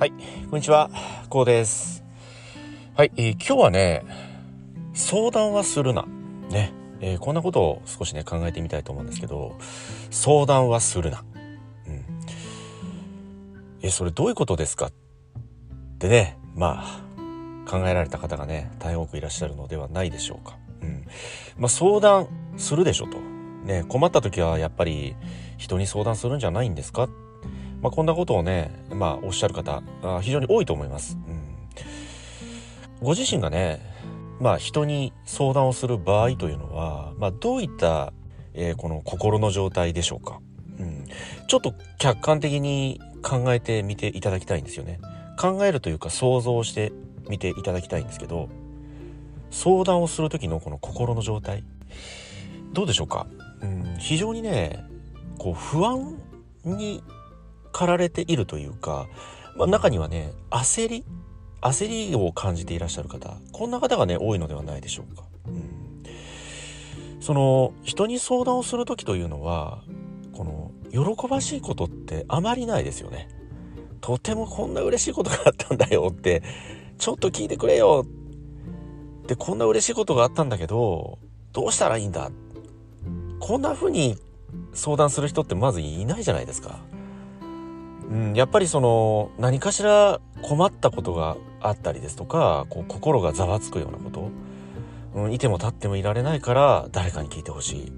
はい、こんにちは、こうです。はい、えー、今日はね、相談はするな。ね、えー、こんなことを少しね、考えてみたいと思うんですけど、相談はするな。うん。えそれどういうことですかってね、まあ、考えられた方がね、大変多くいらっしゃるのではないでしょうか。うん。まあ、相談するでしょと。ね、困った時はやっぱり人に相談するんじゃないんですかまあ、こんなことをね、まあ、おっしゃる方非常に多いと思います。うん、ご自身がね、まあ、人に相談をする場合というのは、まあ、どういった、えー、この心の状態でしょうか、うん、ちょっと客観的に考えてみていただきたいんですよね。考えるというか想像してみていただきたいんですけど相談をする時のこの心の状態どうでしょうか、うん、非常にねこう不安に駆られているというか、まあ、中にはね焦り焦りを感じていらっしゃる方こんな方がね多いのではないでしょうか。うん、その人に相談をする時というのはこの喜ばしいことってあまりないですよね。とてもこんな嬉しいことがあったんだよってちょっと聞いてくれよってこんな嬉しいことがあったんだけどどうしたらいいんだ？こんな風に相談する人ってまずいないじゃないですか。うん、やっぱりその何かしら困ったことがあったりですとかこう心がざわつくようなこと、うん、いても立ってもいられないから誰かに聞いてほしい、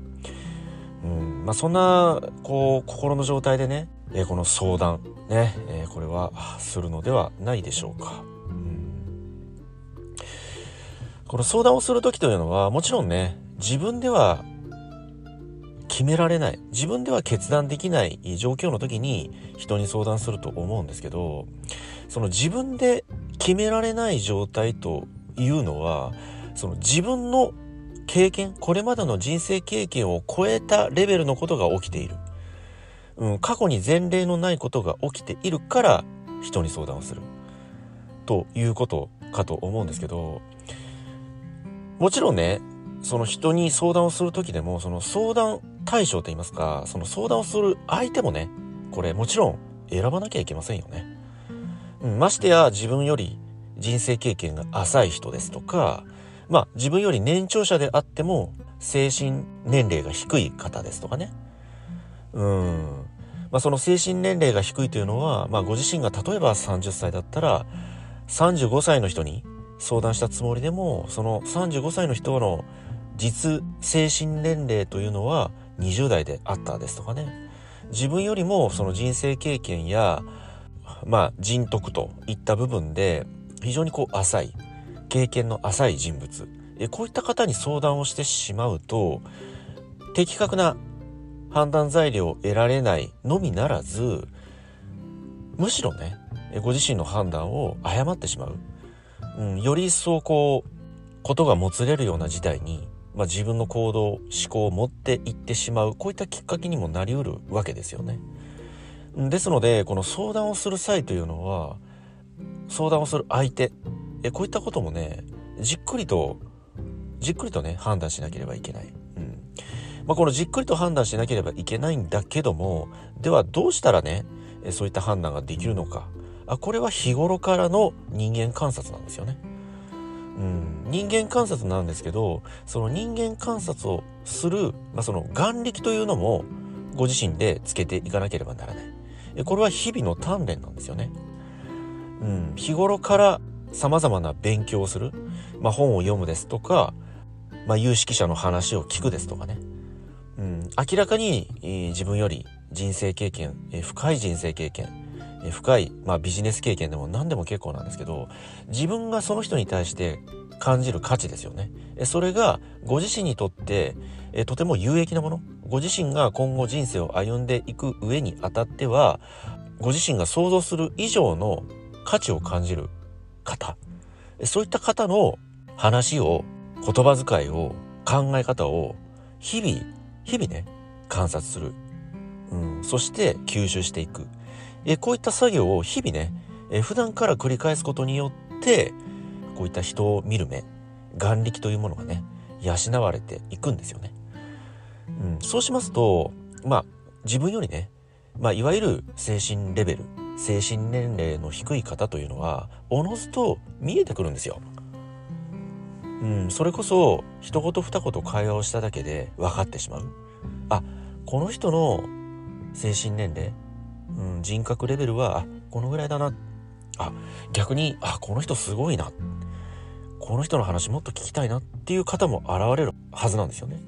うん。まあ、そんなこう心の状態でね、えー、この相談ね、えー、これはするのではないでしょうか。うん、この相談をする時というのはもちろんね自分では決められない。自分では決断できない状況の時に人に相談すると思うんですけどその自分で決められない状態というのはその自分の経験これまでの人生経験を超えたレベルのことが起きている、うん、過去に前例のないことが起きているから人に相談をする。ということかと思うんですけどもちろんねその人に相談をする時でもその相談対象といいますかその相談をする相手もねこれもちろん選ばなきゃいけませんよね。うん、ましてや自分より人生経験が浅い人ですとかまあ自分より年長者であっても精神年齢が低い方ですとかね。うん。まあその精神年齢が低いというのは、まあご自身が例えば30歳だったら35歳の人に相談したつもりでもその35歳の人の実精神年齢というのは20代であったですとかね。自分よりもその人生経験やまあ人徳といった部分で非常にこう浅い経験の浅い人物。えこういった方に相談をしてしまうと的確な判断材料を得られないのみならずむしろねご自身の判断を誤ってしまう、うん、より一層こうことがもつれるような事態にまあ、自分の行動思考を持っていってしまうこういったきっかけにもなりうるわけですよね。ですのでこの相談をする際というのは相談をする相手えこういったこともねじっくりとじっくりとね判断しなければいけない。うんまあ、このじっくりと判断しなければいけないんだけどもではどうしたらねそういった判断ができるのかあこれは日頃からの人間観察なんですよね。うん、人間観察なんですけどその人間観察をする、まあ、その眼力というのもご自身でつけていかなければならない。これは日々の鍛錬なんですよね、うん、日頃から様々な勉強をする、まあ、本を読むですとか、まあ、有識者の話を聞くですとかね、うん、明らかに、自分より人生経験、深い人生経験深い、まあ、ビジネス経験でも何でも結構なんですけど自分がその人に対して感じる価値ですよね。それがご自身にとってとても有益なもの。ご自身が今後人生を歩んでいく上にあたってはご自身が想像する以上の価値を感じる方。そういった方の話を言葉遣いを考え方を日々日々ね観察する、うん、そして吸収していく。えこういった作業を日々ね、え普段から繰り返すことによってこういった人を見る目眼力というものがね養われていくんですよね。うん、そうしますとまあ自分よりね、まあ、いわゆる精神レベル精神年齢の低い方というのはおのずと見えてくるんですよ。うん、それこそ一言二言会話をしただけで分かってしまう。あこの人の精神年齢、うん、人格レベルはこのぐらいだなあ逆にあこの人すごいなこの人の話もっと聞きたいなっていう方も現れるはずなんですよね。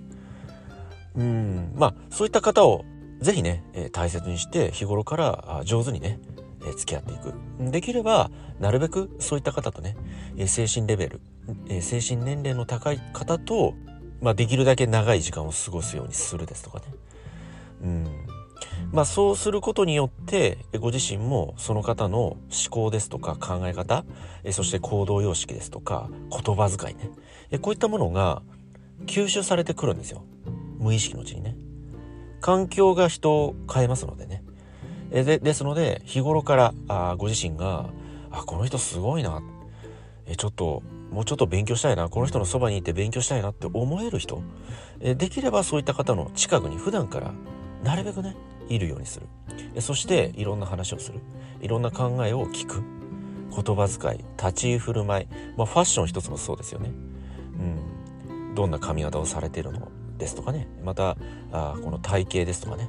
うんまあそういった方を是非ね、えー、大切にして日頃から上手にね、えー、付き合っていく。できればなるべくそういった方とね、えー、精神レベル、え精神年齢の高い方と、まあ、できるだけ長い時間を過ごすようにするですとかね。うんまあそうすることによってご自身もその方の思考ですとか考え方そして行動様式ですとか言葉遣いね。こういったものが吸収されてくるんですよ。無意識のうちにね。環境が人を変えますのでね。でですので日頃からあご自身があこの人すごいな。えちょっともうちょっと勉強したいな。この人のそばにいて勉強したいなって思える人。えできればそういった方の近くに普段からなるべくねいるようにする。そしていろんな話をする。いろんな考えを聞く。言葉遣い立ち居振る舞い、まあ、ファッション一つもそうですよね、うん、どんな髪型をされているのですとかね。またあこの体型ですとかね、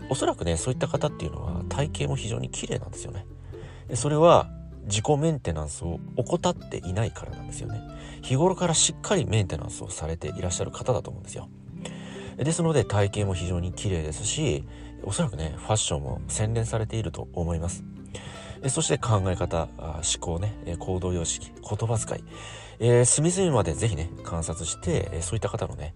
うん、おそらくねそういった方っていうのは体型も非常に綺麗なんですよね。それは自己メンテナンスを怠っていないからなんですよね。日頃からしっかりメンテナンスをされていらっしゃる方だと思うんですよ。ですので体型も非常に綺麗ですしおそらくねファッションも洗練されていると思います。そして考え方思考ね行動様式言葉遣い、えー、隅々まで是非ね観察してそういった方のね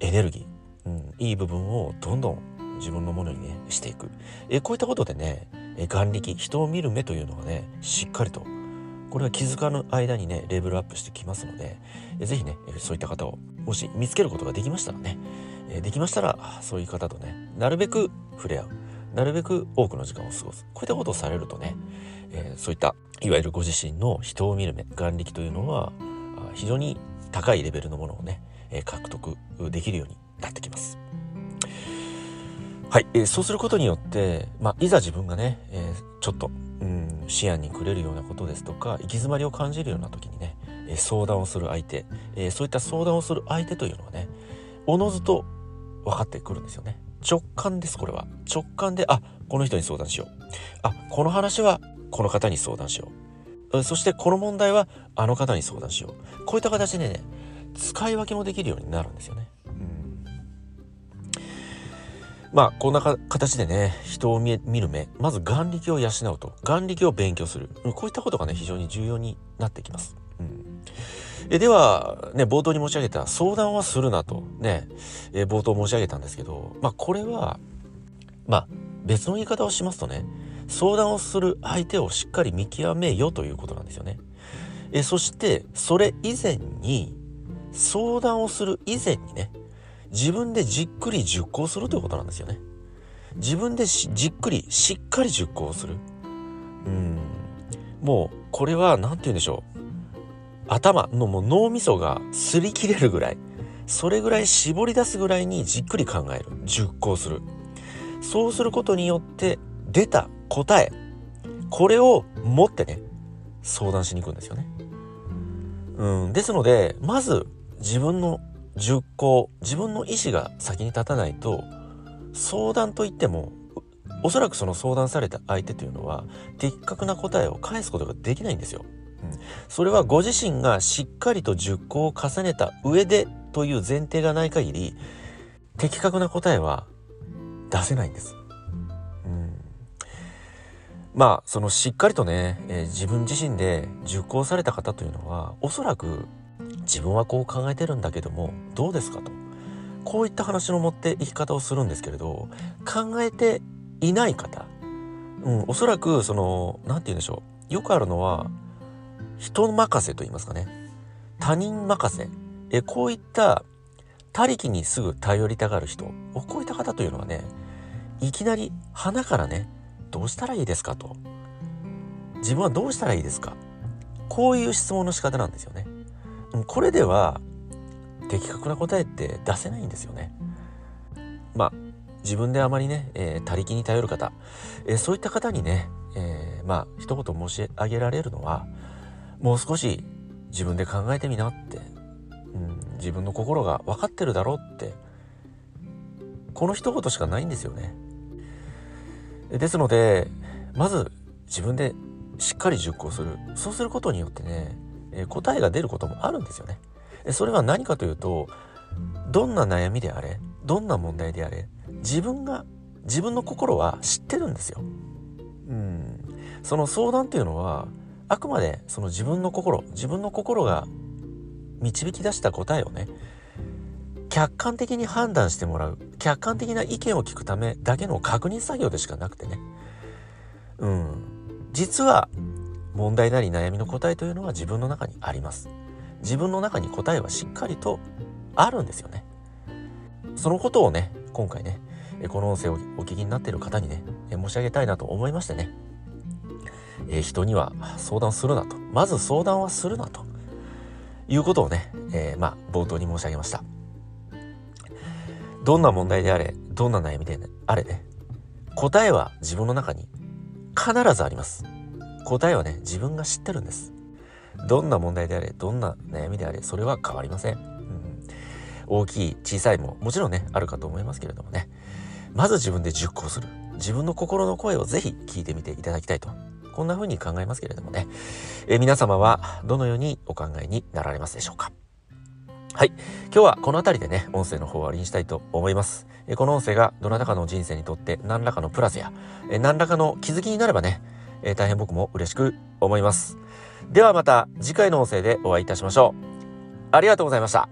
エネルギー、うん、いい部分をどんどん自分のものにねしていく、え、こういったことでね眼力人を見る目というのがねしっかりとこれは気づかぬ間にねレベルアップしてきますので是非ねそういった方をもし見つけることができましたらねできましたらそういう方とねなるべく触れ合うなるべく多くの時間を過ごすこういったことをされるとね、えー、そういったいわゆるご自身の人を見る目眼力というのは非常に高いレベルのものをね、獲得できるようになってきます。はい、えー、そうすることによって、まあ、いざ自分がね、えー、ちょっと、うん、思案にくれるようなことですとか行き詰まりを感じるような時にね、え、相談をする相手、えそういった相談をする相手というのはねおのずと分かってくるんですよね。直感ですこれは。直感であこの人に相談しよう。あこの話はこの方に相談しよう。そしてこの問題はあの方に相談しよう。こういった形でね使い分けもできるようになるんですよね、まあこんな形でね人を見る目。まず眼力を養うと。眼力を勉強する。こういったことがね非常に重要になってきます、うん。えでは、ね、冒頭に申し上げた相談はするなと。ね、え冒頭申し上げたんですけど、まあこれは、まあ別の言い方をしますとね、相談をする相手をしっかり見極めよということなんですよね。えそしてそれ以前に相談をする以前にね自分でじっくり熟考するということなんですよね。自分でじっくりしっかり熟考する。うんもうこれは何て言うんでしょう頭のもう脳みそが擦り切れるぐらいそれぐらい絞り出すぐらいにじっくり考える熟考するそうすることによって出た答えこれを持ってね相談しに行くんですよね。うん、ですのでまず自分の熟考自分の意思が先に立たないと相談といってもおそらくその相談された相手というのは的確な答えを返すことができないんですよ。うんそれはご自身がしっかりと熟考を重ねた上でという前提がない限り的確な答えは出せないんです。うん、まあそのしっかりとね、えー、自分自身で熟考された方というのはおそらく自分はこう考えてるんだけどもどうですかと。こういった話の持っていき方をするんですけれど考えていない方、うん、おそらくその何て言うんでしょう。よくあるのは人任せと言いますかね。他人任せ。えこういった他力にすぐ頼りたがる人。こういった方というのはねいきなり花からねどうしたらいいですかと。自分はどうしたらいいですか。こういう質問の仕方なんですよね。これでは的確な答えって出せないんですよねまあ自分であまりね、えー、他力に頼る方、えー、そういった方にね、えー、まあ一言申し上げられるのはもう少し自分で考えてみなって、うん、自分の心が分かってるだろうってこの一言しかないんですよね。ですのでまず自分でしっかり熟考するそうすることによってね、え答えが出ることもあるんですよね。それは何かというとどんな悩みであれどんな問題であれ自分が自分の心は知ってるんですよ。うん、その相談っていうのはあくまでその自分の心自分の心が導き出した答えをね客観的に判断してもらう客観的な意見を聞くためだけの確認作業でしかなくてねうん実は問題なり悩みの答えというのは自分の中にあります。自分の中に答えはしっかりとあるんですよね。そのことをね今回ねこの音声をお聞きになっている方にね申し上げたいなと思いましてね。え人には相談するなと。まず相談はするなと。いうことをね、えー、まあ冒頭に申し上げました。どんな問題であれどんな悩みであれね答えは自分の中に必ずあります。答えはね自分が知ってるんです。どんな問題であれどんな悩みであれそれは変わりません、うん、大きい小さいももちろんねあるかと思いますけれどもね。まず自分で熟考する。自分の心の声をぜひ聞いてみていただきたいと。こんな風に考えますけれどもね、え皆様はどのようにお考えになられますでしょうか。はい。今日はこの辺りでね、音声の方を終わりにしたいと思います。えこの音声がどなたかの人生にとって何らかのプラスや、え何らかの気づきになればね、え大変僕も嬉しく思います。ではまた次回の音声でお会いいたしましょう。ありがとうございました。